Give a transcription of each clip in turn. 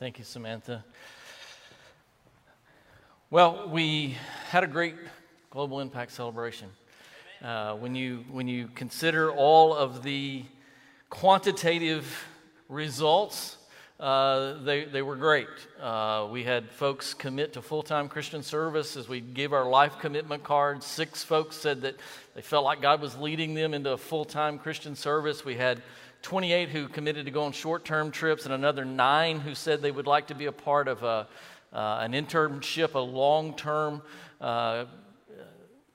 Thank you, Samantha. Well, we had a great global impact celebration. Uh, when, you, when you consider all of the quantitative results, uh, they, they were great. Uh, we had folks commit to full time Christian service as we gave our life commitment cards. Six folks said that they felt like God was leading them into a full time Christian service. We had 28 who committed to go on short term trips, and another nine who said they would like to be a part of a, uh, an internship, a long term uh,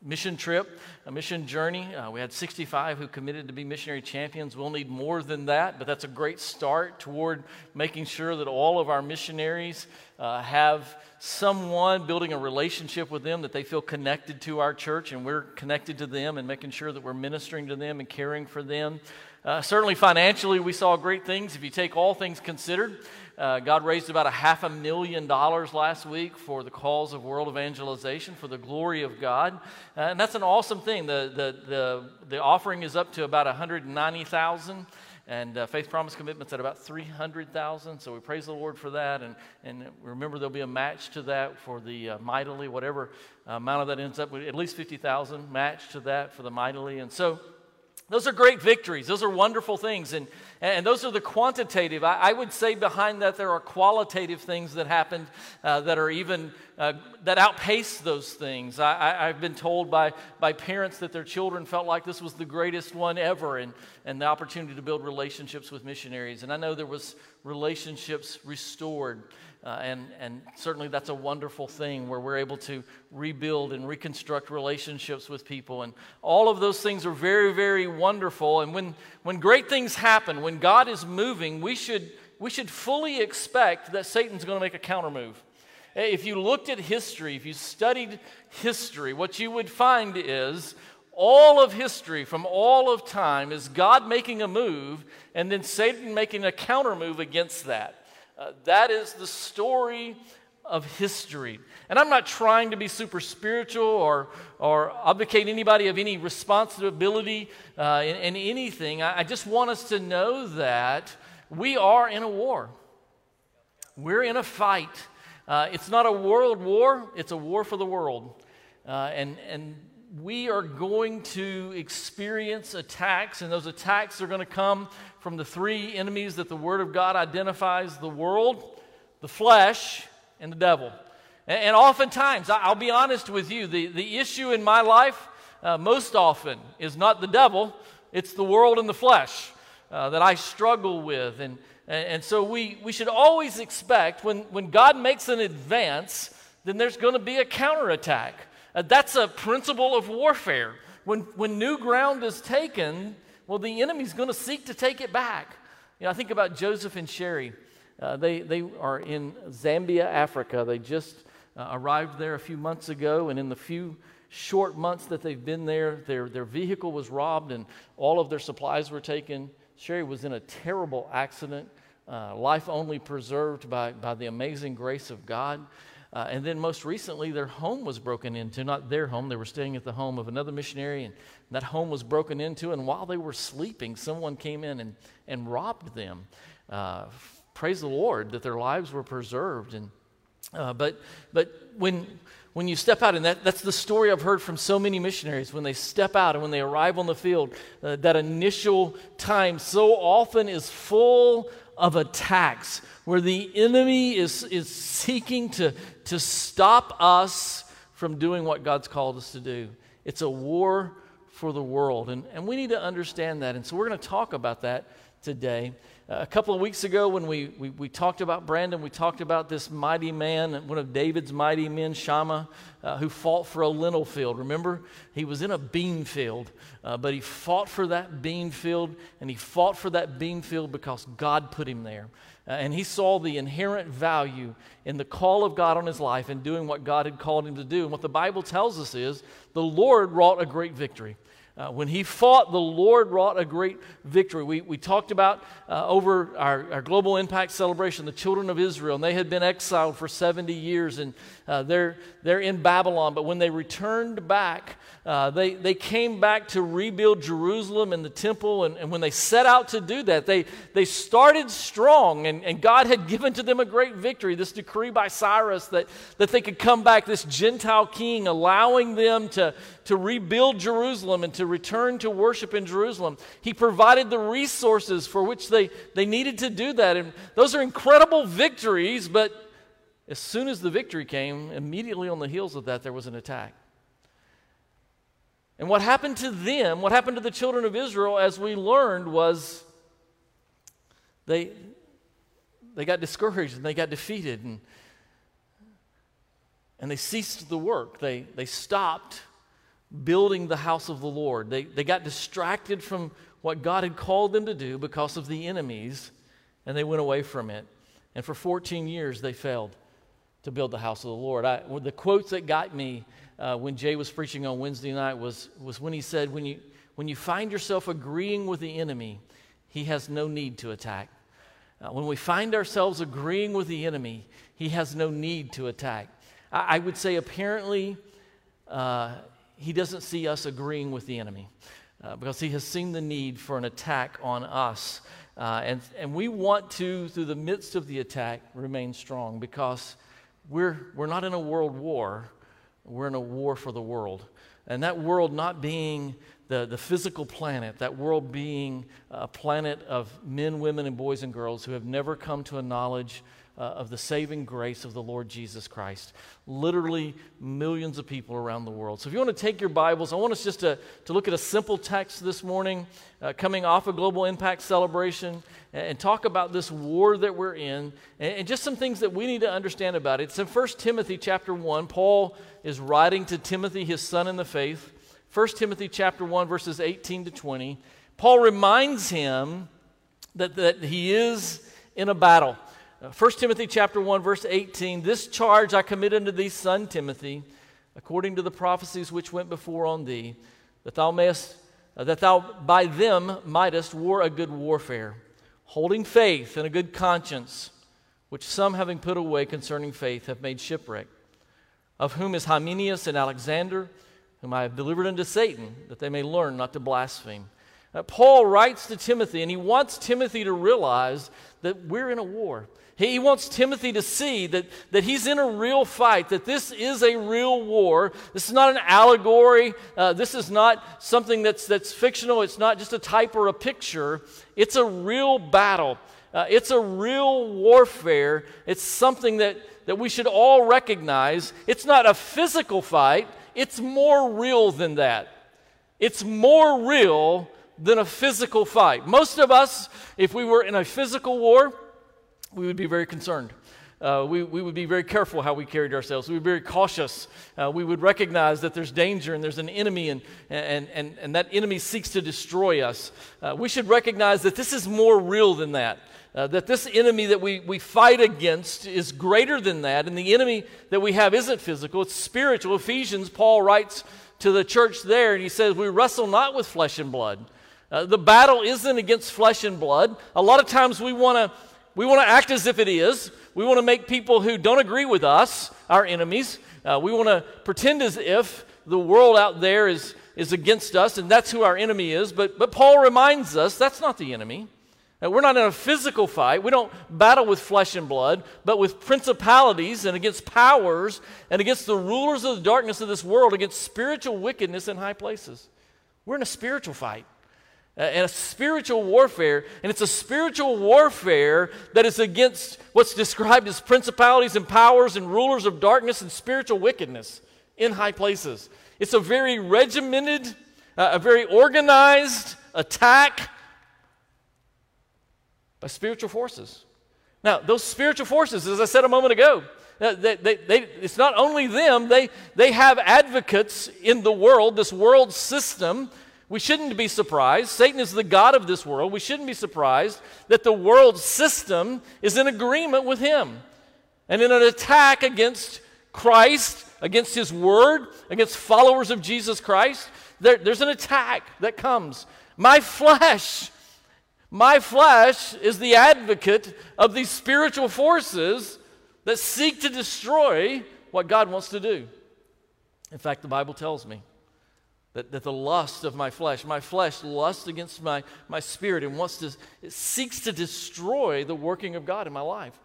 mission trip, a mission journey. Uh, we had 65 who committed to be missionary champions. We'll need more than that, but that's a great start toward making sure that all of our missionaries uh, have someone building a relationship with them that they feel connected to our church and we're connected to them and making sure that we're ministering to them and caring for them. Uh, certainly, financially, we saw great things. If you take all things considered, uh, God raised about a half a million dollars last week for the cause of world evangelization for the glory of God. Uh, and that's an awesome thing. The, the, the, the offering is up to about 190,000 and uh, faith promise commitments at about 300,000. So we praise the Lord for that. And, and remember, there'll be a match to that for the uh, mightily, whatever amount of that ends up with, at least 50,000 match to that for the mightily. And so those are great victories. Those are wonderful things. And, and those are the quantitative. I, I would say behind that there are qualitative things that happened uh, that are even, uh, that outpace those things. I, have been told by, by parents that their children felt like this was the greatest one ever and, and the opportunity to build relationships with missionaries. And I know there was relationships restored. Uh, and, and certainly that's a wonderful thing where we're able to rebuild and reconstruct relationships with people. And all of those things are very, very wonderful. And when, when great things happen, when God is moving, we should, we should fully expect that Satan's going to make a counter move. If you looked at history, if you studied history, what you would find is all of history from all of time is God making a move and then Satan making a counter move against that. Uh, that is the story of history. And I'm not trying to be super spiritual or, or abdicate anybody of any responsibility uh, in, in, anything. I, I, just want us to know that we are in a war. We're in a fight. Uh, it's not a world war, it's a war for the world. Uh, and, and we are going to experience attacks, and those attacks are going to come from the three enemies that the Word of God identifies the world, the flesh, and the devil. And, and oftentimes, I'll be honest with you, the, the issue in my life uh, most often is not the devil, it's the world and the flesh uh, that I struggle with. And, and so we, we should always expect when, when God makes an advance, then there's going to be a counterattack. Uh, that's a principle of warfare. When, when new ground is taken, well, the enemy's going to seek to take it back. You know, I think about Joseph and Sherry. Uh, they, they are in Zambia, Africa. They just uh, arrived there a few months ago, and in the few short months that they've been there, their, their vehicle was robbed and all of their supplies were taken. Sherry was in a terrible accident, uh, life only preserved by, by the amazing grace of God. Uh, and then most recently, their home was broken into. Not their home, they were staying at the home of another missionary, and that home was broken into. And while they were sleeping, someone came in and, and robbed them. Uh, praise the Lord that their lives were preserved. And, uh, but, but when, when you step out, and that, that's the story I've heard from so many missionaries, when they step out and when they arrive on the field, uh, that initial time so often is full of attacks where the enemy is, is seeking to, to stop us from doing what God's called us to do. It's a war for the world, and, and we need to understand that. And so we're going to talk about that today. Uh, a couple of weeks ago, when we, we, we, talked about Brandon, we talked about this mighty man, one of David's mighty men, Shammah, uh, who fought for a lentil field. Remember? He was in a bean field, uh, but he fought for that bean field, and he fought for that bean field because God put him there. Uh, and he saw the inherent value in the call of God on his life and doing what God had called him to do. And what the Bible tells us is the Lord wrought a great victory. Uh, when he fought, the Lord wrought a great victory. We, we talked about uh, over our, our global impact celebration the children of Israel, and they had been exiled for 70 years, and uh, they're, they're in Babylon. But when they returned back, uh, they, they came back to rebuild Jerusalem and the temple. And, and when they set out to do that, they, they started strong. And, and God had given to them a great victory this decree by Cyrus that, that they could come back, this Gentile king, allowing them to, to rebuild Jerusalem and to return to worship in Jerusalem. He provided the resources for which they, they needed to do that. And those are incredible victories, but as soon as the victory came, immediately on the heels of that, there was an attack. And what happened to them, what happened to the children of Israel, as we learned, was they, they got discouraged and they got defeated and, and they ceased the work. They, they stopped building the house of the Lord. They, they got distracted from what God had called them to do because of the enemies and they went away from it. And for 14 years, they failed to build the house of the Lord. I, the quotes that got me uh, when Jay was preaching on Wednesday night was, was when he said, when you, when you find yourself agreeing with the enemy, he has no need to attack. Uh, when we find ourselves agreeing with the enemy, he has no need to attack. I, I would say, apparently, uh, he doesn't see us agreeing with the enemy uh, because he has seen the need for an attack on us. Uh, and, and we want to, through the midst of the attack, remain strong because we're, we're not in a world war. We're in a war for the world. And that world not being the, the physical planet, that world being a planet of men, women, and boys and girls who have never come to a knowledge uh, of the saving grace of the Lord Jesus Christ. Literally millions of people around the world. So if you want to take your Bibles, I want us just to, to look at a simple text this morning uh, coming off a Global Impact celebration and, and, talk about this war that we're in and, and just some things that we need to understand about it. It's in 1 Timothy chapter 1. Paul is writing to Timothy, his son in the faith. 1 Timothy chapter 1, verses 18 to 20. Paul reminds him that, that he is in a battle. 1 uh, Timothy chapter 1 verse 18 this charge I commit unto thee son Timothy according to the prophecies which went before on thee that thou mayest uh, that thou by them mightest war a good warfare holding faith and a good conscience which some having put away concerning faith have made shipwreck of whom is Hymenaeus and Alexander whom I have delivered unto Satan that they may learn not to blaspheme. Uh, Paul writes to Timothy and he wants Timothy to realize that we're in a war he wants Timothy to see that, that he's in a real fight, that this is a real war. This is not an allegory. Uh, this is not something that's, that's fictional. It's not just a type or a picture. It's a real battle. Uh, it's a real warfare. It's something that, that we should all recognize. It's not a physical fight, it's more real than that. It's more real than a physical fight. Most of us, if we were in a physical war, we would be very concerned. Uh, we, we would be very careful how we carried ourselves. We would be very cautious. Uh, we would recognize that there's danger and there's an enemy, and, and, and, and that enemy seeks to destroy us. Uh, we should recognize that this is more real than that. Uh, that this enemy that we, we fight against is greater than that, and the enemy that we have isn't physical, it's spiritual. Ephesians, Paul writes to the church there, and he says, We wrestle not with flesh and blood. Uh, the battle isn't against flesh and blood. A lot of times we want to we want to act as if it is. We want to make people who don't agree with us our enemies. Uh, we want to pretend as if the world out there is, is against us and that's who our enemy is. But, but Paul reminds us that's not the enemy. That we're not in a physical fight. We don't battle with flesh and blood, but with principalities and against powers and against the rulers of the darkness of this world, against spiritual wickedness in high places. We're in a spiritual fight and a spiritual warfare, and it's a spiritual warfare that is against what's described as principalities and powers and rulers of darkness and spiritual wickedness in high places. It's a very regimented, uh, a very organized attack by spiritual forces. Now, those spiritual forces, as I said a moment ago, uh, they, they, they, it's not only them, they, they have advocates in the world, this world system we shouldn't be surprised. Satan is the God of this world. We shouldn't be surprised that the world system is in agreement with him and in an attack against Christ, against his word, against followers of Jesus Christ. there, there's an attack that comes. My flesh, my flesh is the advocate of these spiritual forces that seek to destroy what God wants to do. In fact, the Bible tells me that, that the lust of my flesh, my flesh lusts against my, my spirit and wants to, it seeks to destroy the working of God in my life.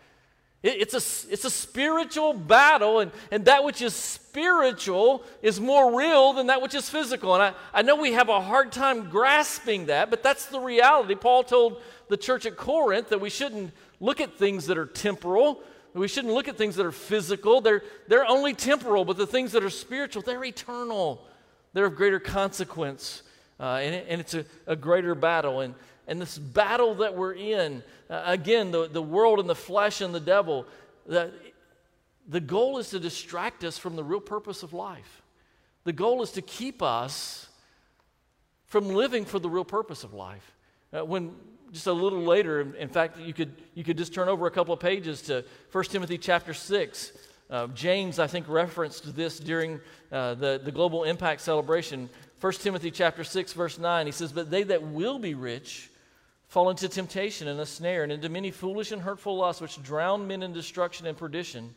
It, it's, a, it's a spiritual battle, and, and that which is spiritual is more real than that which is physical. And I, I know we have a hard time grasping that, but that's the reality. Paul told the church at Corinth that we shouldn't look at things that are temporal, we shouldn't look at things that are physical. They're, they're only temporal, but the things that are spiritual, they're eternal. They're of greater consequence. Uh, and, it, and, it's a, a, greater battle. And, and this battle that we're in, uh, again, the, the world and the flesh and the devil, the, the goal is to distract us from the real purpose of life. The goal is to keep us from living for the real purpose of life. Uh, when just a little later, in fact, you could, you could just turn over a couple of pages to 1 Timothy chapter 6. Uh, James, I think, referenced this during uh, the, the global impact celebration. 1 Timothy chapter 6, verse 9, he says, But they that will be rich fall into temptation and a snare, and into many foolish and hurtful lusts, which drown men in destruction and perdition.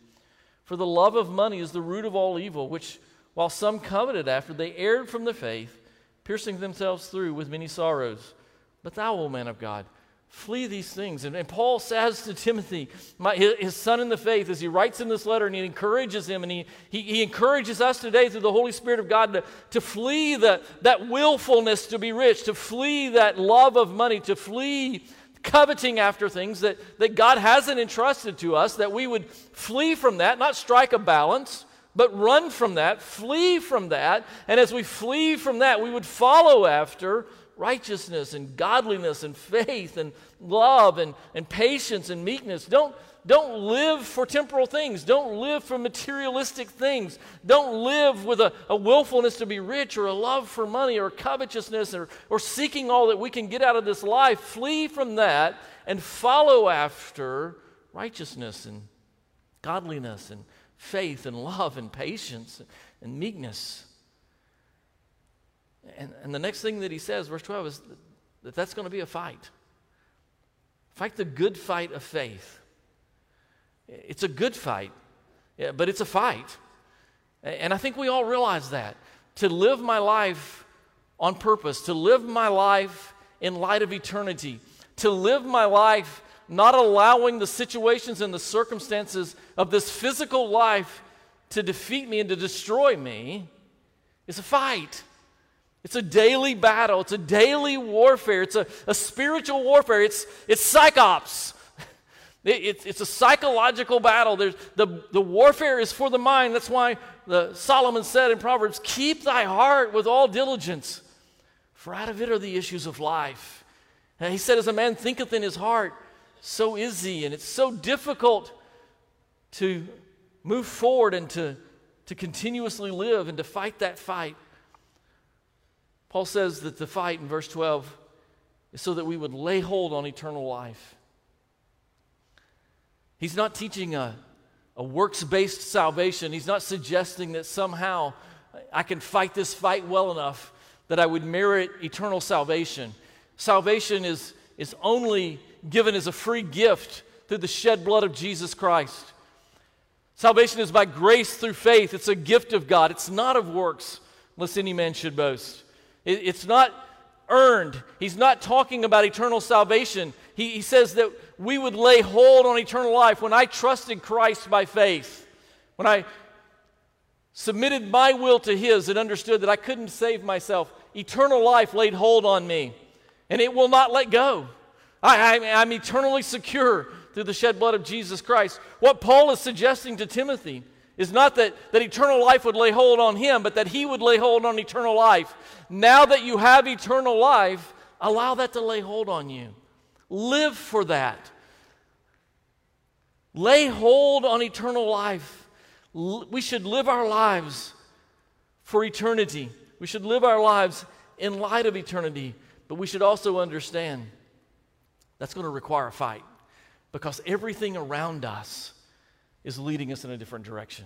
For the love of money is the root of all evil, which, while some coveted after, they erred from the faith, piercing themselves through with many sorrows. But thou, O man of God, flee these things. And, and Paul says to Timothy, my, his, son in the faith, as he writes in this letter and he encourages him, and he, he, he encourages us today through the Holy Spirit of God to, to flee the, that willfulness to be rich, to flee that love of money, to flee coveting after things that, that God hasn't entrusted to us, that we would flee from that, not strike a balance. But run from that, flee from that, and as we flee from that, we would follow after righteousness and godliness and faith and love and, and patience and meekness. Don't, don't live for temporal things. Don't live for materialistic things. Don't live with a, a willfulness to be rich or a love for money or covetousness or, or seeking all that we can get out of this life. Flee from that and follow after righteousness and godliness and faith and love and patience and meekness. And, and the next thing that he says, verse 12, is that that's going to be a fight. Fight the good fight of faith. It's a good fight, but it's a fight. And I think we all realize that. To live my life on purpose, to live my life in light of eternity, to live my life not allowing the situations and the circumstances of this physical life to defeat me and to destroy me is a fight. It's a daily battle. It's a daily warfare. It's a, a spiritual warfare. It's, it's psychops. It, it's, it's a psychological battle. There's, the, the warfare is for the mind. That's why the, Solomon said in Proverbs, Keep thy heart with all diligence, for out of it are the issues of life. And he said, As a man thinketh in his heart, so is he. And it's so difficult to move forward and to, to continuously live and to fight that fight. Paul says that the fight in verse 12 is so that we would lay hold on eternal life. He's not teaching a, a works based salvation. He's not suggesting that somehow I can fight this fight well enough that I would merit eternal salvation. Salvation is, is only given as a free gift through the shed blood of Jesus Christ. Salvation is by grace through faith. It's a gift of God. It's not of works, lest any man should boast. It's not earned. He's not talking about eternal salvation. He, he says that we would lay hold on eternal life. When I trusted Christ by faith, when I submitted my will to His and understood that I couldn't save myself, eternal life laid hold on me, and it will not let go. I, I'm eternally secure through the shed blood of Jesus Christ. What Paul is suggesting to Timothy is not that, that eternal life would lay hold on him, but that he would lay hold on eternal life. Now that you have eternal life, allow that to lay hold on you. Live for that. Lay hold on eternal life. We should live our lives for eternity. We should live our lives in light of eternity, but we should also understand that's going to require a fight because everything around us is leading us in a different direction.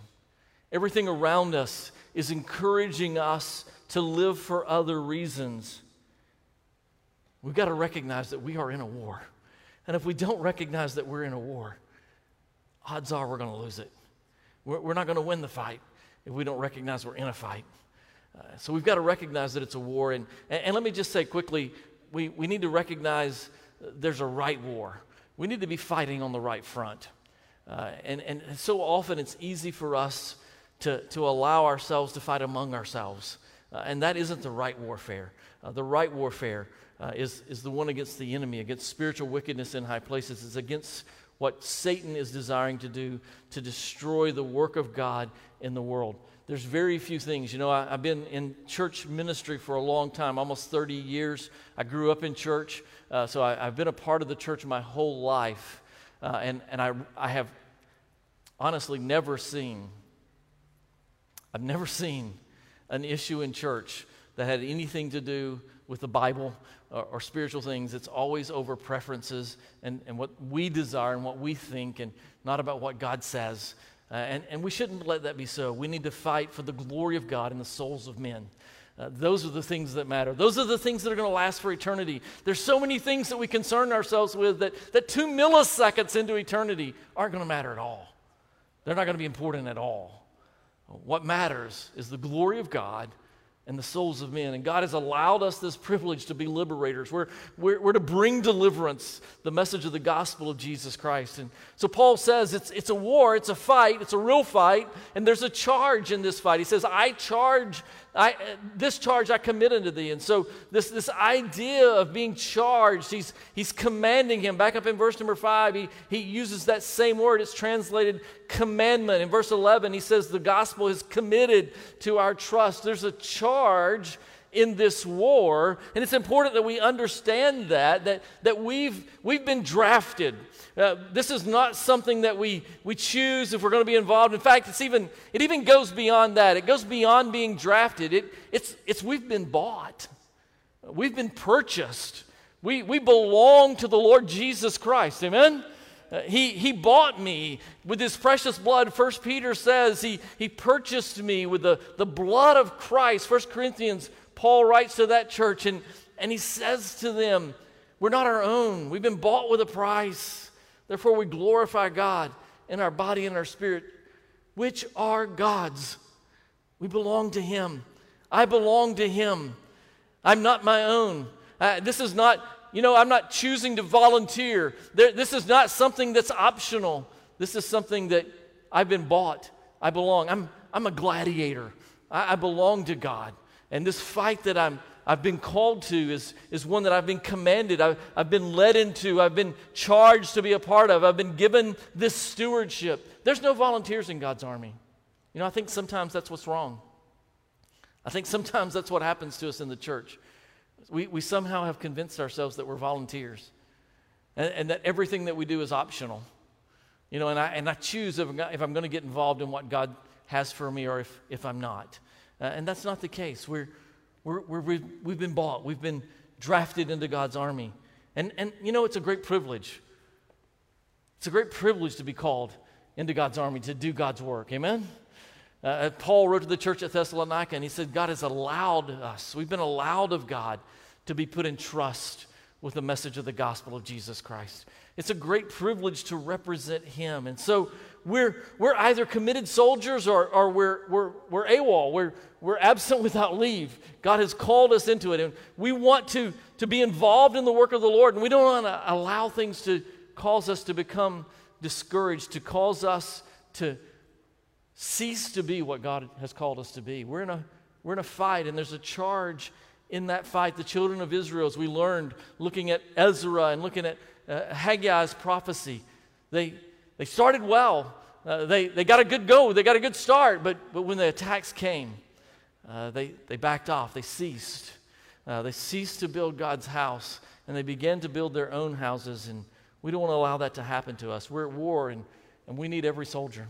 Everything around us is encouraging us to live for other reasons. We've got to recognize that we are in a war. And if we don't recognize that we're in a war, odds are we're going to lose it. We're, we're not going to win the fight if we don't recognize we're in a fight. Uh, so we've got to recognize that it's a war. And, and, and let me just say quickly we, we need to recognize there's a right war. We need to be fighting on the right front. Uh, and, and so often it's easy for us to, to allow ourselves to fight among ourselves. Uh, and that isn't the right warfare. Uh, the right warfare uh, is, is the one against the enemy, against spiritual wickedness in high places, is against what Satan is desiring to do to destroy the work of God in the world. There's very few things. You know, I, have been in church ministry for a long time, almost 30 years. I grew up in church, uh, so I, have been a part of the church my whole life. Uh, and and I, I have honestly never seen, I've never seen an issue in church that had anything to do with the Bible or, or, spiritual things. It's always over preferences and, and what we desire and what we think, and not about what God says. Uh, and, and we shouldn't let that be so. We need to fight for the glory of God in the souls of men. Uh, those are the things that matter. Those are the things that are going to last for eternity. There's so many things that we concern ourselves with that, that two milliseconds into eternity aren't going to matter at all. They're not going to be important at all. What matters is the glory of God and the souls of men. And God has allowed us this privilege to be liberators. We're, we're, we're, to bring deliverance, the message of the gospel of Jesus Christ. And so Paul says it's, it's a war, it's a fight, it's a real fight, and there's a charge in this fight. He says, I charge I, this charge I commit unto thee. And so, this, this idea of being charged, he's, he's commanding him. Back up in verse number five, he, he uses that same word. It's translated commandment. In verse 11, he says, The gospel is committed to our trust. There's a charge in this war. And it's important that we understand that, that, that we've, we've been drafted. Uh, this is not something that we, we choose if we're going to be involved. In fact, it's even, it even goes beyond that. It goes beyond being drafted. It, it's, it's we've been bought. We've been purchased. We, we belong to the Lord Jesus Christ. Amen? Uh, he, he bought me with his precious blood. First Peter says he, he purchased me with the, the blood of Christ. First Corinthians Paul writes to that church and, and he says to them, We're not our own. We've been bought with a price. Therefore, we glorify God in our body and our spirit, which are God's. We belong to Him. I belong to Him. I'm not my own. Uh, this is not, you know, I'm not choosing to volunteer. There, this is not something that's optional. This is something that I've been bought. I belong. I'm, I'm a gladiator. I, I belong to God. And this fight that I'm, I've been called to is, is one that I've been commanded, I've, I've been led into, I've been charged to be a part of, I've been given this stewardship. There's no volunteers in God's army. You know, I think sometimes that's what's wrong. I think sometimes that's what happens to us in the church. We, we somehow have convinced ourselves that we're volunteers and, and that everything that we do is optional. You know, and I, and I choose if I'm, if I'm going to get involved in what God has for me or if, if I'm not. Uh, and that's not the case. We're, we're, we're, we've, we've been bought, we've been drafted into God's army. And, and you know, it's a great privilege. It's a great privilege to be called into God's army to do God's work. Amen? Uh, uh, Paul wrote to the church at Thessalonica and he said, God has allowed us, we've been allowed of God to be put in trust with the message of the gospel of Jesus Christ. It's a great privilege to represent Him. And so we're, we're either committed soldiers or, or we're, we're, we're AWOL. We're, we're absent without leave. God has called us into it. And we want to, to be involved in the work of the Lord. And we don't want to allow things to cause us to become discouraged, to cause us to cease to be what God has called us to be. We're in a, we're in a fight, and there's a charge in that fight. The children of Israel, as we learned looking at Ezra and looking at uh, Haggai's prophecy, they, they started well. Uh, they, they got a good go, they got a good start, but, but when the attacks came, uh, they, they backed off, they ceased. Uh, they ceased to build God's house, and they began to build their own houses, and we don't want to allow that to happen to us. We're at war, and, and we need every soldier.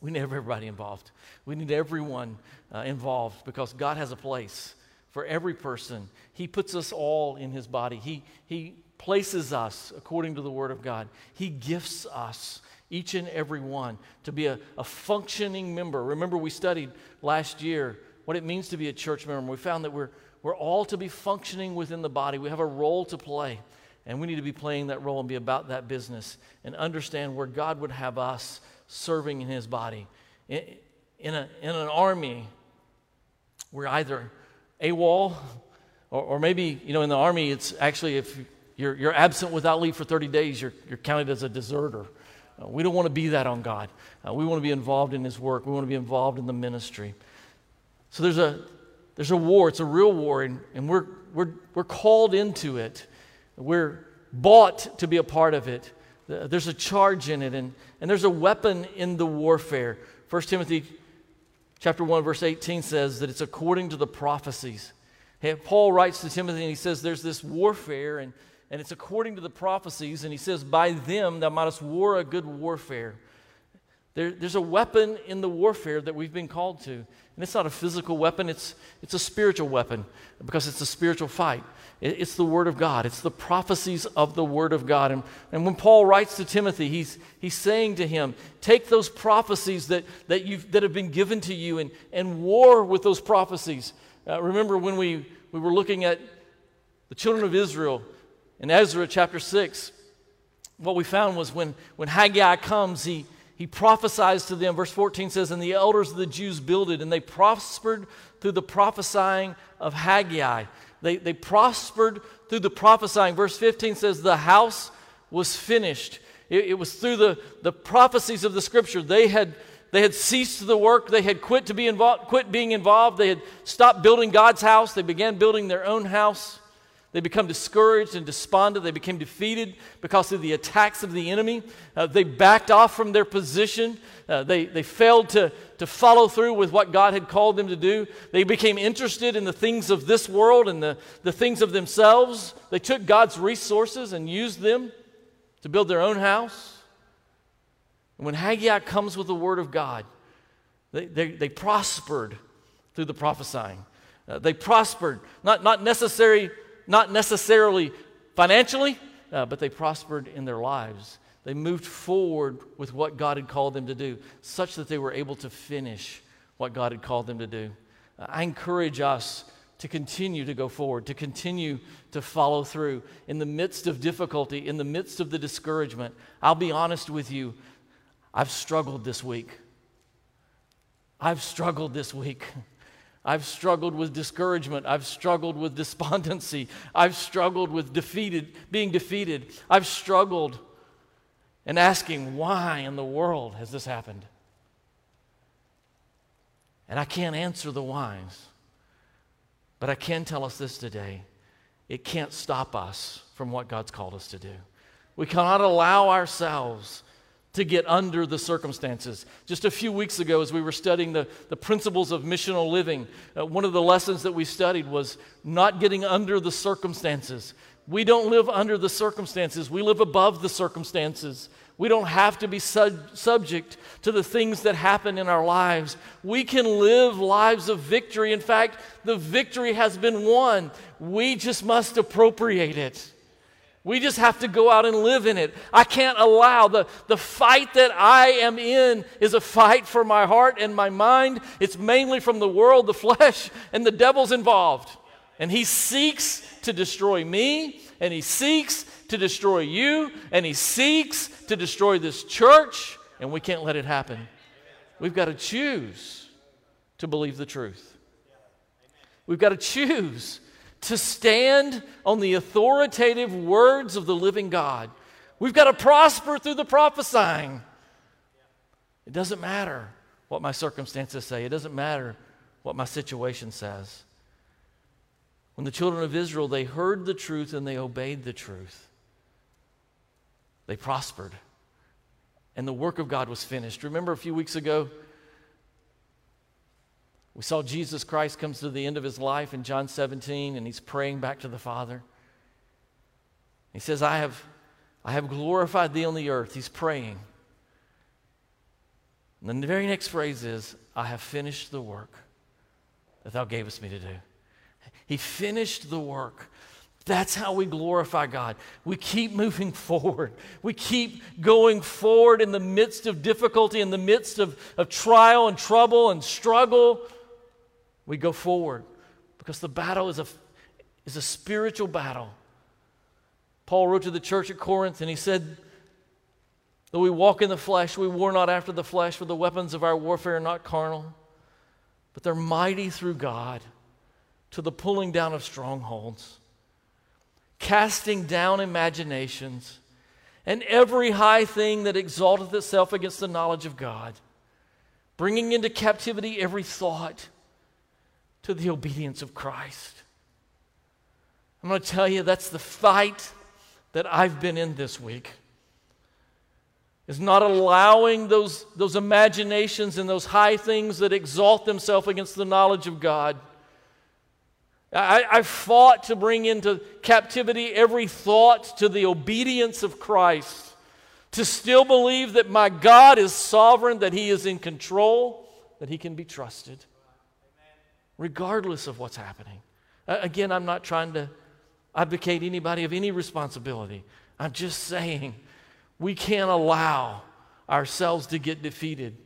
We need everybody involved. We need everyone uh, involved because God has a place for every person. He puts us all in His body. He, he places us according to the Word of God. He gifts us, each and every one, to be a, a functioning member. Remember, we studied last year what it means to be a church member. We found that we're, we're all to be functioning within the body, we have a role to play. And we need to be playing that role and be about that business and understand where God would have us serving in His body. In, a, in an army, we're either AWOL, or, or maybe, you know, in the army, it's actually if you're, you're absent without leave for 30 days, you're, you're counted as a deserter. Uh, we don't want to be that on God. Uh, we want to be involved in His work, we want to be involved in the ministry. So there's a, there's a war, it's a real war, and, and we're, we're, we're called into it. We're bought to be a part of it. There's a charge in it, and, and there's a weapon in the warfare. 1 Timothy chapter 1, verse 18 says that it's according to the prophecies. Paul writes to Timothy and he says there's this warfare, and, and it's according to the prophecies, and he says, By them thou mightest war a good warfare. There, there's a weapon in the warfare that we've been called to. And it's not a physical weapon, it's, it's a spiritual weapon because it's a spiritual fight. It, it's the Word of God, it's the prophecies of the Word of God. And, and when Paul writes to Timothy, he's, he's saying to him, Take those prophecies that, that, you've, that have been given to you and, and war with those prophecies. Uh, remember when we, we were looking at the children of Israel in Ezra chapter 6, what we found was when, when Haggai comes, he he prophesies to them. Verse 14 says, And the elders of the Jews builded, and they prospered through the prophesying of Haggai. They, they prospered through the prophesying. Verse 15 says, The house was finished. It, it was through the, the prophecies of the scripture. They had, they had ceased the work. They had quit, to be involved, quit being involved. They had stopped building God's house. They began building their own house. They become discouraged and despondent. They became defeated because of the attacks of the enemy. Uh, they backed off from their position. Uh, they, they failed to, to follow through with what God had called them to do. They became interested in the things of this world and the, the things of themselves. They took God's resources and used them to build their own house. And when Haggai comes with the word of God, they, they, they prospered through the prophesying. Uh, they prospered, not, not necessarily not necessarily financially, uh, but they prospered in their lives. They moved forward with what God had called them to do, such that they were able to finish what God had called them to do. Uh, I encourage us to continue to go forward, to continue to follow through in the midst of difficulty, in the midst of the discouragement. I'll be honest with you, I've struggled this week. I've struggled this week. I've struggled with discouragement. I've struggled with despondency. I've struggled with defeated, being defeated. I've struggled and asking, why in the world has this happened? And I can't answer the whys. But I can tell us this today it can't stop us from what God's called us to do. We cannot allow ourselves to get under the circumstances. Just a few weeks ago, as we were studying the, the principles of missional living, uh, one of the lessons that we studied was not getting under the circumstances. We don't live under the circumstances, we live above the circumstances. We don't have to be sub- subject to the things that happen in our lives. We can live lives of victory. In fact, the victory has been won. We just must appropriate it. We just have to go out and live in it. I can't allow the, the fight that I am in is a fight for my heart and my mind. It's mainly from the world, the flesh, and the devil's involved. And he seeks to destroy me, and he seeks to destroy you, and he seeks to destroy this church, and we can't let it happen. We've got to choose to believe the truth. We've got to choose to stand on the authoritative words of the living God. We've got to prosper through the prophesying. It doesn't matter what my circumstances say, it doesn't matter what my situation says. When the children of Israel they heard the truth and they obeyed the truth. They prospered. And the work of God was finished. Remember a few weeks ago we saw Jesus Christ comes to the end of his life in John 17, and he's praying back to the Father. He says, I have, I have glorified thee on the earth. He's praying. And the very next phrase is, I have finished the work that thou gavest me to do. He finished the work. That's how we glorify God. We keep moving forward. We keep going forward in the midst of difficulty, in the midst of, of trial and trouble and struggle. We go forward because the battle is a, is a spiritual battle. Paul wrote to the church at Corinth and he said, Though we walk in the flesh, we war not after the flesh, for the weapons of our warfare are not carnal, but they're mighty through God to the pulling down of strongholds, casting down imaginations, and every high thing that exalteth itself against the knowledge of God, bringing into captivity every thought to the obedience of Christ. I'm going to tell you that's the fight that I've been in this week is not allowing those, those imaginations and those high things that exalt themselves against the knowledge of God. I, I fought to bring into captivity every thought to the obedience of Christ, to still believe that my God is sovereign, that He is in control, that He can be trusted, regardless of what's happening. Again, I'm not trying to advocate anybody of any responsibility. I'm just saying we can't allow ourselves to get defeated.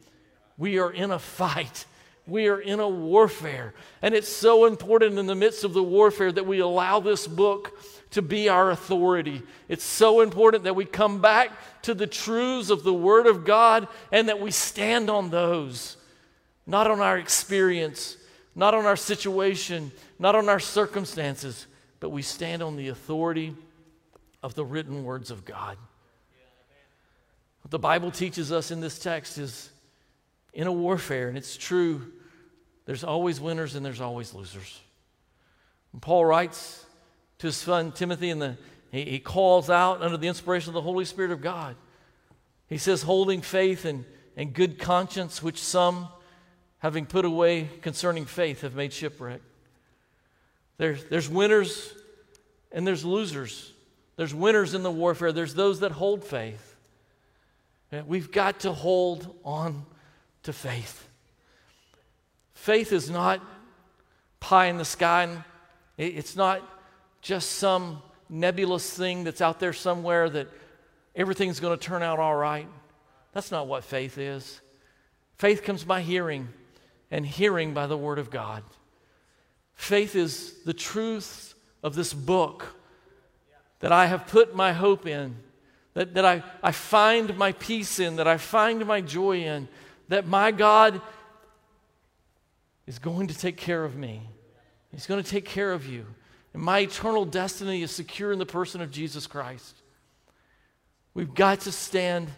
We are in a fight. We are in a warfare. And it's so important in the midst of the warfare that we allow this book to be our authority. It's so important that we come back to the truths of the Word of God and that we stand on those, not on our experience, not on our situation, not on our circumstances, but we stand on the authority of the written words of God. What the Bible teaches us in this text is in a warfare, and it's true, there's always winners and there's always losers. And Paul writes to his son Timothy, and he, he calls out under the inspiration of the Holy Spirit of God. He says, holding faith and, and good conscience, which some, having put away concerning faith, have made shipwreck. There's, there's winners and there's losers. There's winners in the warfare, there's those that hold faith. We've got to hold on to faith. Faith is not pie in the sky. It's not just some nebulous thing that's out there somewhere that everything's going to turn out all right. That's not what faith is. Faith comes by hearing, and hearing by the Word of God. Faith is the truth of this book that I have put my hope in that, that I, I find my peace in, that I find my joy in, that my God is going to take care of me. He's going to take care of you. And my eternal destiny is secure in the person of Jesus Christ. We've got to stand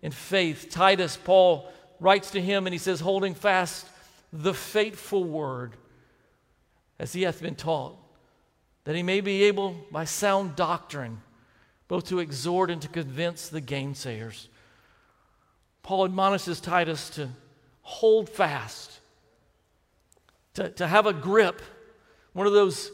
in faith. Titus, Paul writes to him and he says, holding fast the faithful word as he hath been taught, that he may be able by sound doctrine both to exhort and to convince the gainsayers. Paul admonishes Titus to hold fast, to, to have a grip, one of those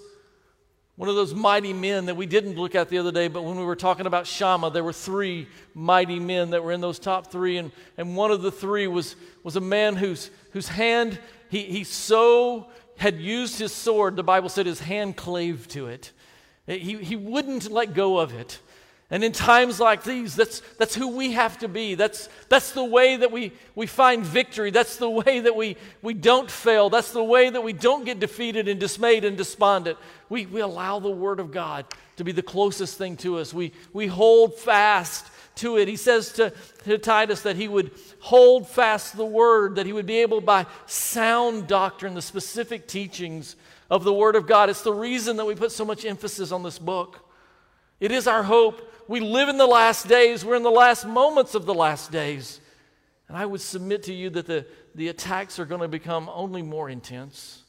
one of those mighty men that we didn't look at the other day, but when we were talking about Shammah, there were three mighty men that were in those top three, and, and one of the three was, was a man whose, whose hand, he, he so had used his sword, the Bible said his hand clave to it. He, he wouldn't let go of it. And in times like these, that's, that's who we have to be. That's, that's the way that we, we find victory. That's the way that we, we don't fail. That's the way that we don't get defeated and dismayed and despondent. We, we allow the Word of God to be the closest thing to us. We, we hold fast to it. He says to, to Titus that he would hold fast the Word, that he would be able by sound doctrine, the specific teachings of the Word of God. It's the reason that we put so much emphasis on this book. It is our hope we live in the last days. We're in the last moments of the last days. And I would submit to you that the, the attacks are going to become only more intense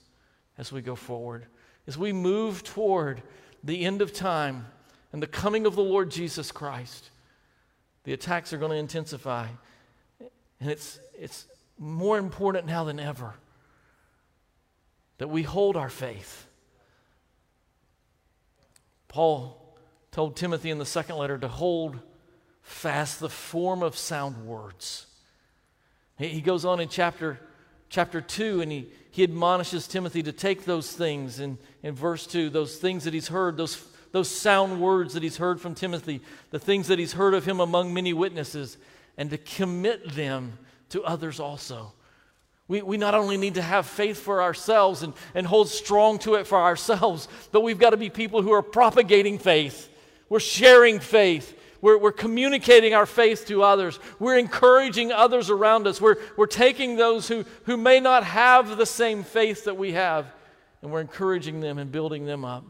as we go forward. As we move toward the end of time and the coming of the Lord Jesus Christ, the attacks are going to intensify. And it's, it's more important now than ever that we hold our faith. Paul told Timothy in the second letter to hold fast the form of sound words. He goes on in chapter, chapter 2 and he, he admonishes Timothy to take those things in, in verse 2, those things that he's heard, those those sound words that he's heard from Timothy, the things that he's heard of him among many witnesses, and to commit them to others also. We, we not only need to have faith for ourselves and, and hold strong to it for ourselves, but we've got to be people who are propagating faith. We're sharing faith. We're, we're communicating our faith to others. We're encouraging others around us. We're, we're taking those who, who may not have the same faith that we have, and we're encouraging them and building them up.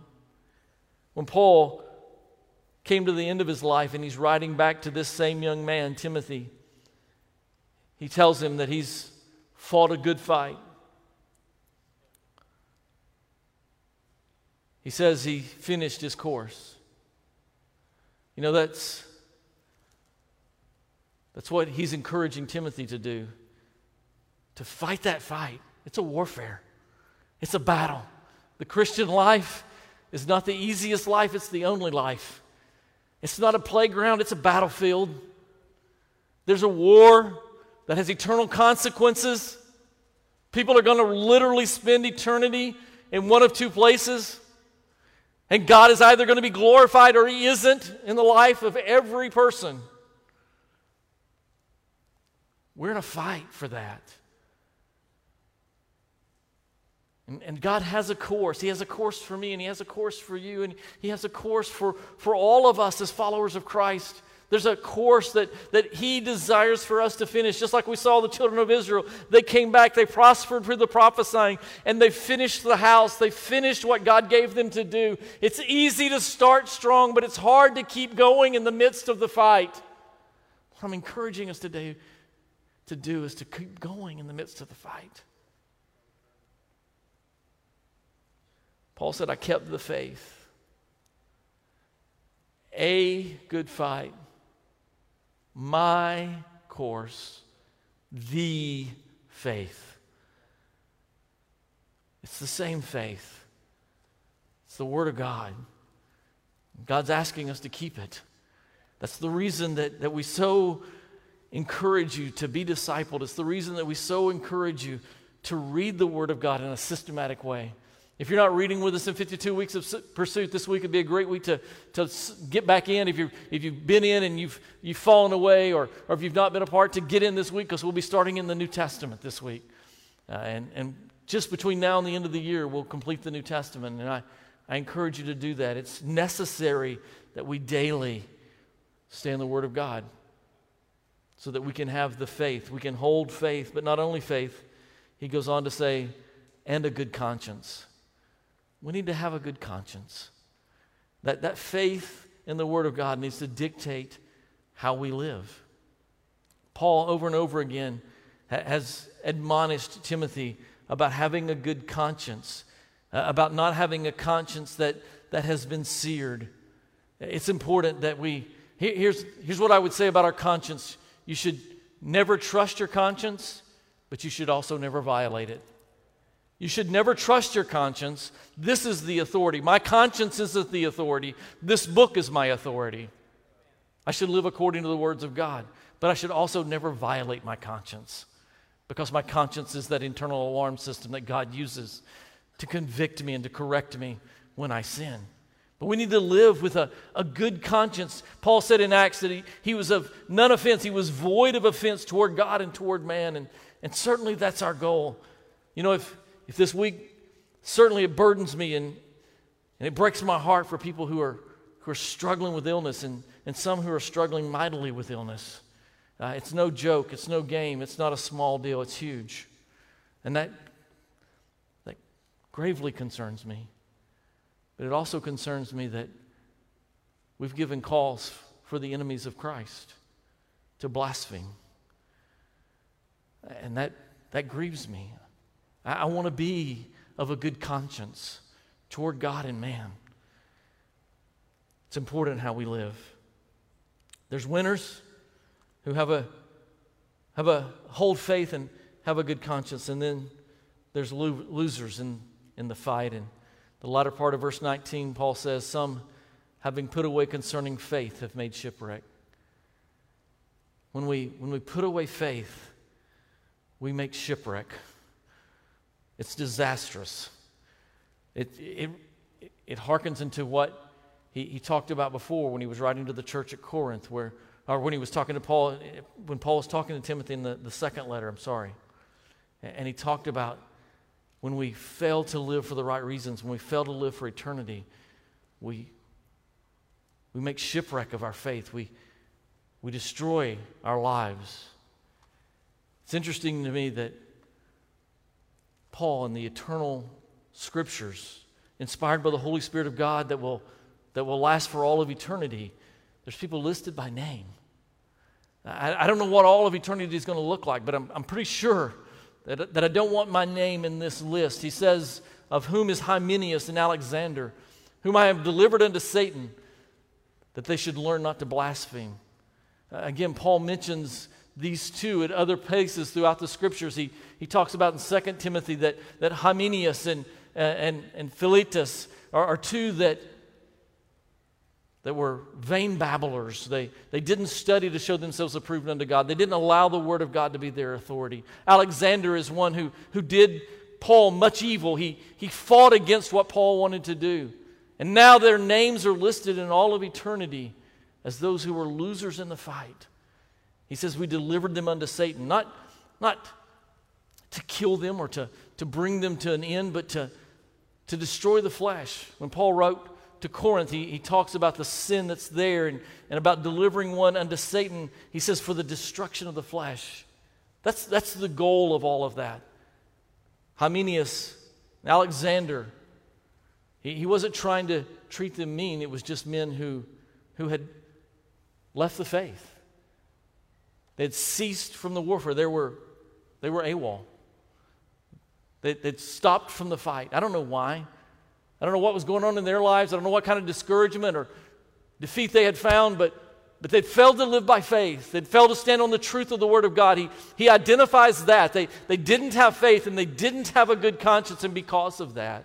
When Paul came to the end of his life and he's writing back to this same young man, Timothy, he tells him that he's fought a good fight. He says he finished his course. You know, that's, that's what he's encouraging Timothy to do to fight that fight. It's a warfare, it's a battle. The Christian life is not the easiest life, it's the only life. It's not a playground, it's a battlefield. There's a war that has eternal consequences. People are going to literally spend eternity in one of two places. And God is either going to be glorified or He isn't in the life of every person. We're in a fight for that. And, and, God has a course. He has a course for me, and He has a course for you, and He has a course for, for all of us as followers of Christ. There's a course that, that He desires for us to finish. Just like we saw the children of Israel. They came back, they prospered through the prophesying, and they finished the house. They finished what God gave them to do. It's easy to start strong, but it's hard to keep going in the midst of the fight. What I'm encouraging us today to do is to keep going in the midst of the fight. Paul said, I kept the faith. A good fight my course, the faith. It's the same faith, it's the Word of God. God's asking us to keep it. That's the reason that, that we so encourage you to be discipled. It's the reason that we so encourage you to read the Word of God in a systematic way. If you're not reading with us in 52 weeks of pursuit, this week would be a great week to, to get back in. If, you if you've been in and you've, you've fallen away, or, or if you've not been a part, to get in this week because we'll be starting in the New Testament this week. Uh, and, and just between now and the end of the year, we'll complete the New Testament. And I, I encourage you to do that. It's necessary that we daily stay in the Word of God so that we can have the faith. We can hold faith, but not only faith, he goes on to say, and a good conscience. We need to have a good conscience. That, that faith in the Word of God needs to dictate how we live. Paul, over and over again, ha- has admonished Timothy about having a good conscience, uh, about not having a conscience that, that has been seared. It's important that we, here, here's, here's what I would say about our conscience you should never trust your conscience, but you should also never violate it. You should never trust your conscience. This is the authority. My conscience isn't the authority. This book is my authority. I should live according to the words of God, but I should also never violate my conscience because my conscience is that internal alarm system that God uses to convict me and to correct me when I sin. But we need to live with a, a good conscience. Paul said in Acts that he, he was of none offense, he was void of offense toward God and toward man. And, and certainly that's our goal. You know, if, if this week, certainly it burdens me and, and it breaks my heart for people who are, who are struggling with illness and, and some who are struggling mightily with illness. Uh, it's no joke, it's no game, it's not a small deal, it's huge. And that, that gravely concerns me. But it also concerns me that we've given calls for the enemies of Christ to blaspheme. And that, that grieves me. I, I want to be of a good conscience toward God and man. It's important how we live. There's winners who have a have a hold faith and have a good conscience, and then there's lo- losers in, in the fight. And the latter part of verse 19, Paul says, Some, having put away concerning faith, have made shipwreck. When we, when we put away faith, we make shipwreck. It's disastrous. It, it, it harkens into what he, he talked about before when he was writing to the church at Corinth, where, or when he was talking to Paul, when Paul was talking to Timothy in the, the second letter, I'm sorry. And he talked about when we fail to live for the right reasons, when we fail to live for eternity, we, we make shipwreck of our faith. We, we destroy our lives. It's interesting to me that Paul and the eternal scriptures, inspired by the Holy Spirit of God that will, that will last for all of eternity, there's people listed by name. I, I don't know what all of eternity is going to look like, but I'm, I'm pretty sure that, that I don't want my name in this list. He says, Of whom is Hymenaeus and Alexander, whom I have delivered unto Satan, that they should learn not to blaspheme. Uh, again, Paul mentions these two at other places throughout the scriptures. He, he talks about in 2 Timothy that, that Hymenaeus and, uh, and, and Philetus are, are two that, that were vain babblers. They, they didn't study to show themselves approved unto God. They didn't allow the word of God to be their authority. Alexander is one who, who did Paul much evil. He, he fought against what Paul wanted to do. And now their names are listed in all of eternity as those who were losers in the fight. He says, We delivered them unto Satan, not, not to kill them or to, to bring them to an end, but to, to destroy the flesh. When Paul wrote to Corinth, he, he talks about the sin that's there and, and about delivering one unto Satan. He says, For the destruction of the flesh. That's, that's the goal of all of that. Hymenaeus, Alexander, he, he wasn't trying to treat them mean, it was just men who, who had left the faith. They had ceased from the warfare. They were, they were AWOL. They, they'd stopped from the fight. I don't know why. I don't know what was going on in their lives. I don't know what kind of discouragement or defeat they had found, but, but they'd failed to live by faith. They'd failed to stand on the truth of the Word of God. He, he identifies that. They, they didn't have faith and they didn't have a good conscience, and because of that,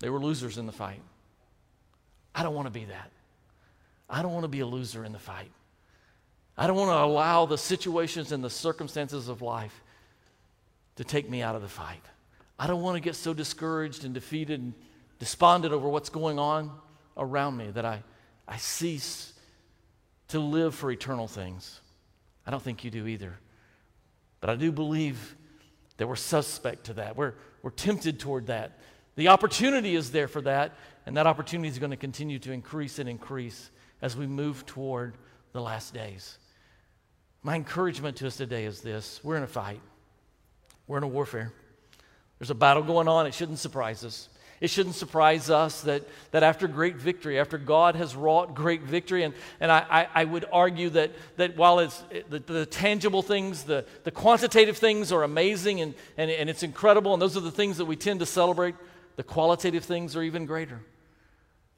they were losers in the fight. I don't want to be that. I don't want to be a loser in the fight. I don't want to allow the situations and the circumstances of life to take me out of the fight. I don't want to get so discouraged and defeated and despondent over what's going on around me that I, I cease to live for eternal things. I don't think you do either. But I do believe that we're suspect to that. We're, we're tempted toward that. The opportunity is there for that, and that opportunity is going to continue to increase and increase as we move toward the last days. My encouragement to us today is this we're in a fight, we're in a warfare. There's a battle going on. It shouldn't surprise us. It shouldn't surprise us that, that after great victory, after God has wrought great victory, and, and I, I, I would argue that, that while it's, the, the tangible things, the, the quantitative things are amazing and, and, and it's incredible, and those are the things that we tend to celebrate, the qualitative things are even greater.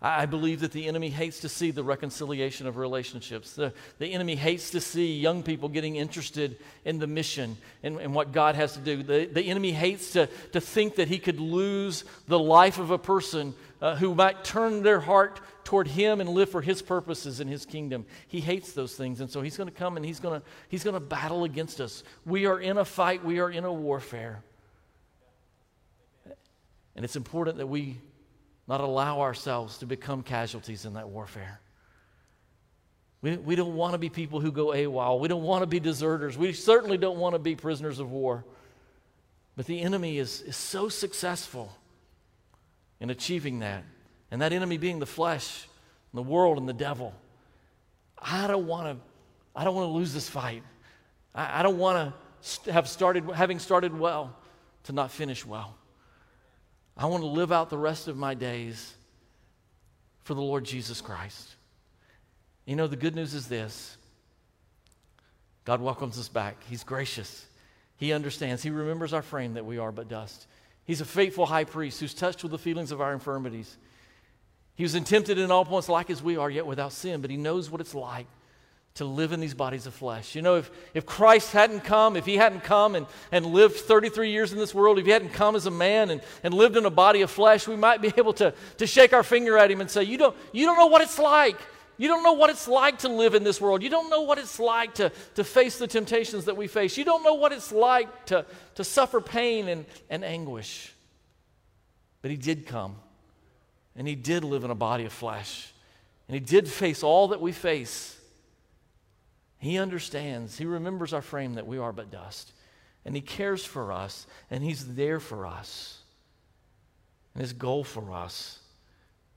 I believe that the enemy hates to see the reconciliation of relationships. The, the enemy hates to see young people getting interested in the mission and, and what God has to do. The, the enemy hates to, to think that he could lose the life of a person uh, who might turn their heart toward him and live for his purposes in his kingdom. He hates those things, and so he's going to come and he's going to he's going to battle against us. We are in a fight, we are in a warfare. And it's important that we not allow ourselves to become casualties in that warfare. We, we don't want to be people who go AWOL. We don't want to be deserters. We certainly don't want to be prisoners of war. But the enemy is, is so successful in achieving that. And that enemy being the flesh, and the world, and the devil. I don't want to, I don't want to lose this fight. I, I don't want to have started, having started well, to not finish well. I want to live out the rest of my days for the Lord Jesus Christ. You know, the good news is this God welcomes us back. He's gracious, He understands, He remembers our frame that we are but dust. He's a faithful high priest who's touched with the feelings of our infirmities. He was tempted in all points like as we are, yet without sin, but He knows what it's like to live in these bodies of flesh. You know, if, if Christ hadn't come, if he hadn't come and, and lived 33 years in this world, if he hadn't come as a man and, and lived in a body of flesh, we might be able to, to shake our finger at him and say, you don't, you don't know what it's like. You don't know what it's like to live in this world. You don't know what it's like to, to face the temptations that we face. You don't know what it's like to, to suffer pain and, and anguish. But he did come. And he did live in a body of flesh. And he did face all that we face. He understands. He remembers our frame that we are but dust. And he cares for us. And he's there for us. And his goal for us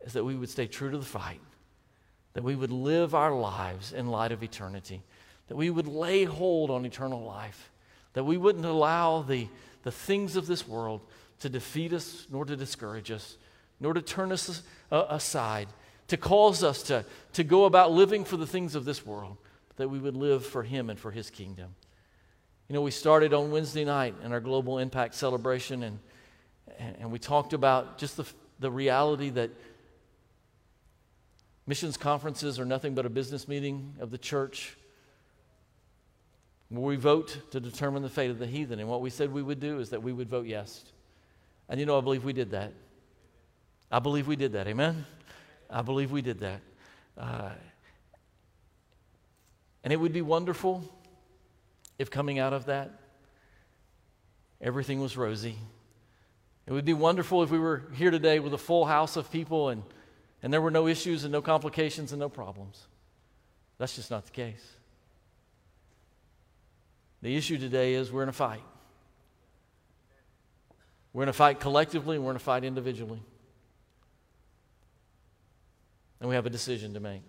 is that we would stay true to the fight, that we would live our lives in light of eternity, that we would lay hold on eternal life, that we wouldn't allow the, the things of this world to defeat us, nor to discourage us, nor to turn us uh, aside, to cause us to, to go about living for the things of this world, that we would live for Him and for His kingdom. You know, we started on Wednesday night in our Global Impact celebration, and, and we talked about just the, the reality that missions conferences are nothing but a business meeting of the church where we vote to determine the fate of the heathen. And what we said we would do is that we would vote yes. And you know, I believe we did that. I believe we did that. Amen? I believe we did that. Uh, and it would be wonderful if coming out of that, everything was rosy. It would be wonderful if we were here today with a full house of people and, and there were no issues and no complications and no problems. That's just not the case. The issue today is we're in a fight. We're in a fight collectively and we're in a fight individually. And we have a decision to make.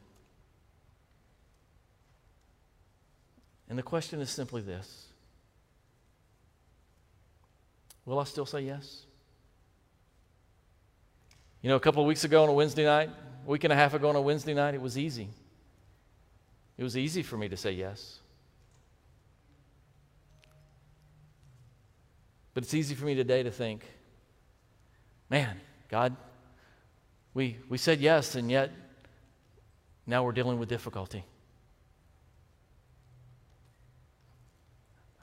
And the question is simply this Will I still say yes? You know, a couple of weeks ago on a Wednesday night, a week and a half ago on a Wednesday night, it was easy. It was easy for me to say yes. But it's easy for me today to think, man, God, we, we said yes, and yet now we're dealing with difficulty.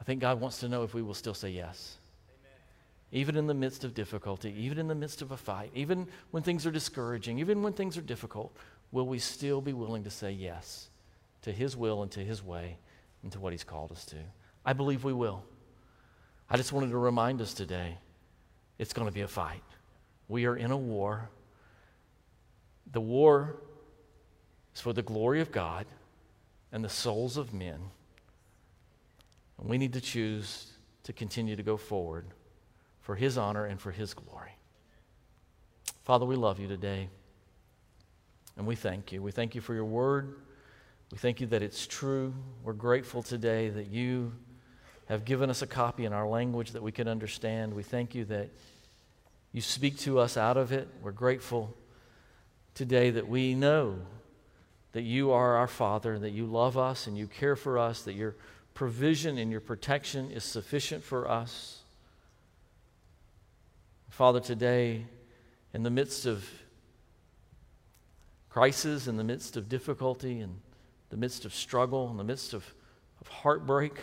Think God wants to know if we will still say yes. Amen. Even in the midst of difficulty, even in the midst of a fight, even when things are discouraging, even when things are difficult, will we still be willing to say yes to His will and to His way and to what He's called us to? I believe we will. I just wanted to remind us today it's going to be a fight. We are in a war. The war is for the glory of God and the souls of men. And we need to choose to continue to go forward for His honor and for His glory. Father, we love you today. And we thank you. We thank you for your word. We thank you that it's true. We're grateful today that you have given us a copy in our language that we can understand. We thank you that you speak to us out of it. We're grateful today that we know that you are our Father, that you love us and you care for us, that your provision and your protection is sufficient for us. Father, today, in the midst of crisis, in the midst of difficulty, in the midst of struggle, in the midst of, of heartbreak,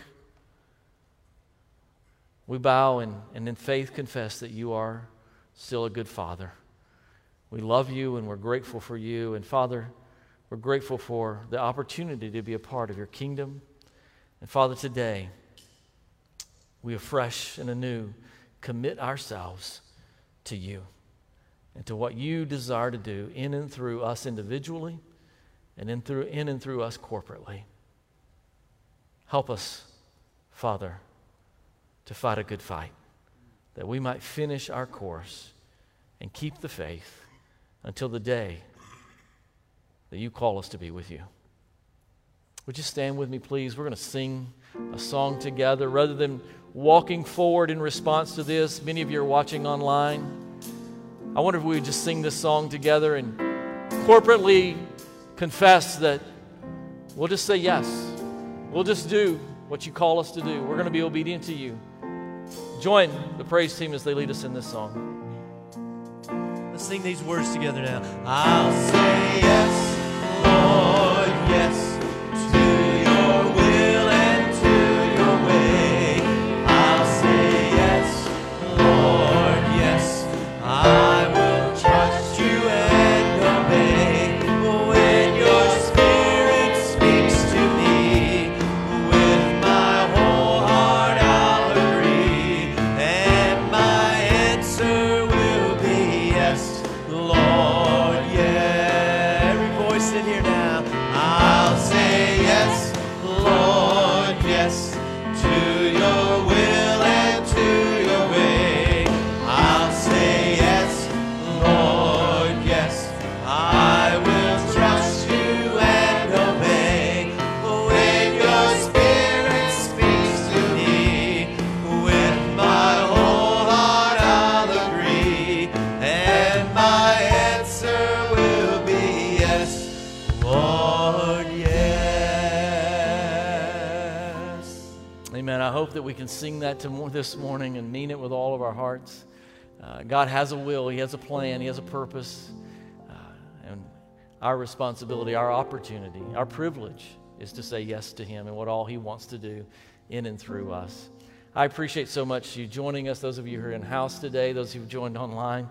we bow and, and in faith confess that you are still a good Father. We love you and we're grateful for you. And Father, we're grateful for the opportunity to be a part of your kingdom. And Father, today, we afresh and anew commit ourselves to you and to what you desire to do in and through us individually and in, through, in and through us corporately. Help us, Father to fight a good fight, that we might finish our course and keep the faith until the day that you call us to be with you. Would you stand with me, please? We're going to sing a song together. Rather than walking forward in response to this, many of you are watching online. I wonder if we would just sing this song together and corporately confess that we'll just say yes. We'll just do what you call us to do. We're going to be obedient to you. Join the praise team as they lead us in this song. Let's sing these words together now. I'll say yes, Lord, yes. To this morning and mean it with all of our hearts. Uh, God has a will, He has a plan, He has a purpose. Uh, and our responsibility, our opportunity, our privilege is to say yes to Him and what all He wants to do in and through us. I appreciate so much you joining us, those of you who are in house today, those who've joined online.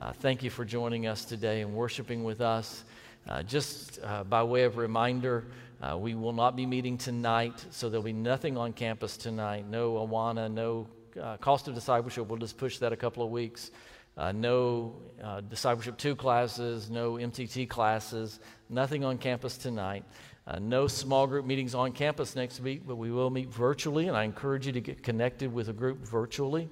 Uh, thank you for joining us today and worshiping with us. Uh, just uh, by way of reminder, uh, we will not be meeting tonight, so there'll be nothing on campus tonight. No Awana, no uh, cost of discipleship. We'll just push that a couple of weeks. Uh, no uh, discipleship two classes, no MTT classes, nothing on campus tonight. Uh, no small group meetings on campus next week, but we will meet virtually, and I encourage you to get connected with a group virtually.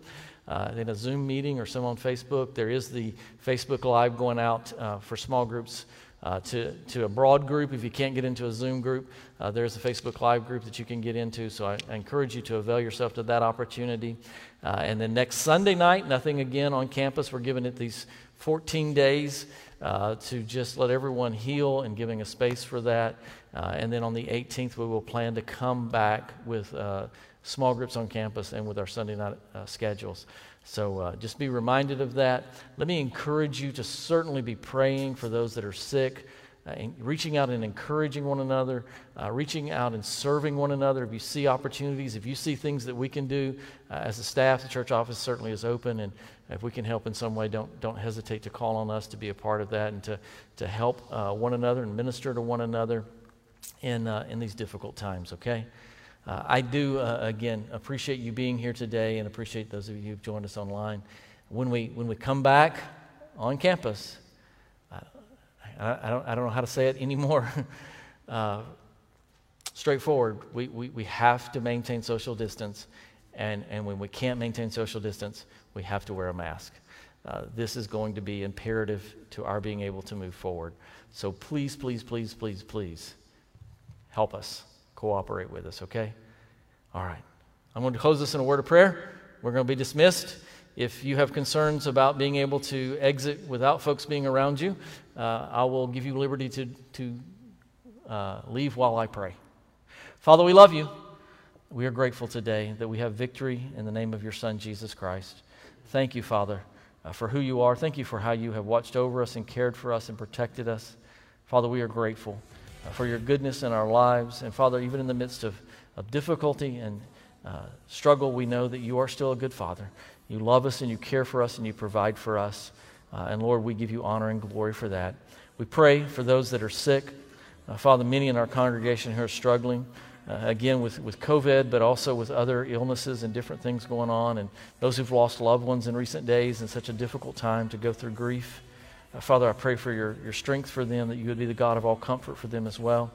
Uh, in a Zoom meeting or some on Facebook. There is the Facebook Live going out uh, for small groups uh, to, to a broad group. If you can't get into a Zoom group, uh, there's a Facebook Live group that you can get into. So I, encourage you to avail yourself to that opportunity. Uh, and then next Sunday night, nothing again on campus. We're giving it these 14 days uh, to just let everyone heal and giving a space for that. Uh, and then on the 18th, we will plan to come back with uh, small groups on campus and with our Sunday night schedules. So uh, just be reminded of that. Let me encourage you to certainly be praying for those that are sick, uh, reaching out and encouraging one another, uh, reaching out and serving one another. If you see opportunities, if you see things that we can do uh, as a staff, the church office certainly is open. And if we can help in some way, don't, don't hesitate to call on us to be a part of that and to, to help uh, one another and minister to one another in, uh, in these difficult times, okay? Uh, I do, uh, again, appreciate you being here today and appreciate those of you who've joined us online. When we, when we come back on campus, I, I, don't, I don't know how to say it anymore. Uh, straightforward, we, we, we have to maintain social distance. And, and when we can't maintain social distance, we have to wear a mask. Uh, this is going to be imperative to our being able to move forward. So please, please, please, please, please help us cooperate with us, okay? All right. I'm going to close this in a word of prayer. We're going to be dismissed. If you have concerns about being able to exit without folks being around you, uh, I will give you liberty to, to uh, leave while I pray. Father, we love you. We are grateful today that we have victory in the name of your Son, Jesus Christ. Thank you, Father, uh, for who you are. Thank you for how you have watched over us and cared for us and protected us. Father, we are grateful for your goodness in our lives. And Father, even in the midst of, of difficulty and uh, struggle, we know that you are still a good Father. You love us and you care for us and you provide for us. Uh, and Lord, we give you honor and glory for that. We pray for those that are sick. Uh, Father, many in our congregation who are struggling, uh, again, with, with COVID, but also with other illnesses and different things going on, and those who've lost loved ones in recent days in such a difficult time to go through grief. Father, I pray for your, your strength for them, that you would be the God of all comfort for them as well.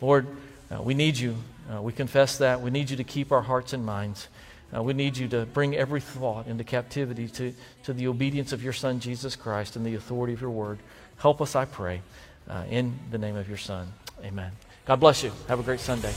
Lord, uh, we need you. Uh, we confess that. We need you to keep our hearts and minds. Uh, we need you to bring every thought into captivity to, to the obedience of your Son, Jesus Christ, and the authority of your word. Help us, I pray, uh, in the name of your Son. Amen. God bless you. Have a great Sunday.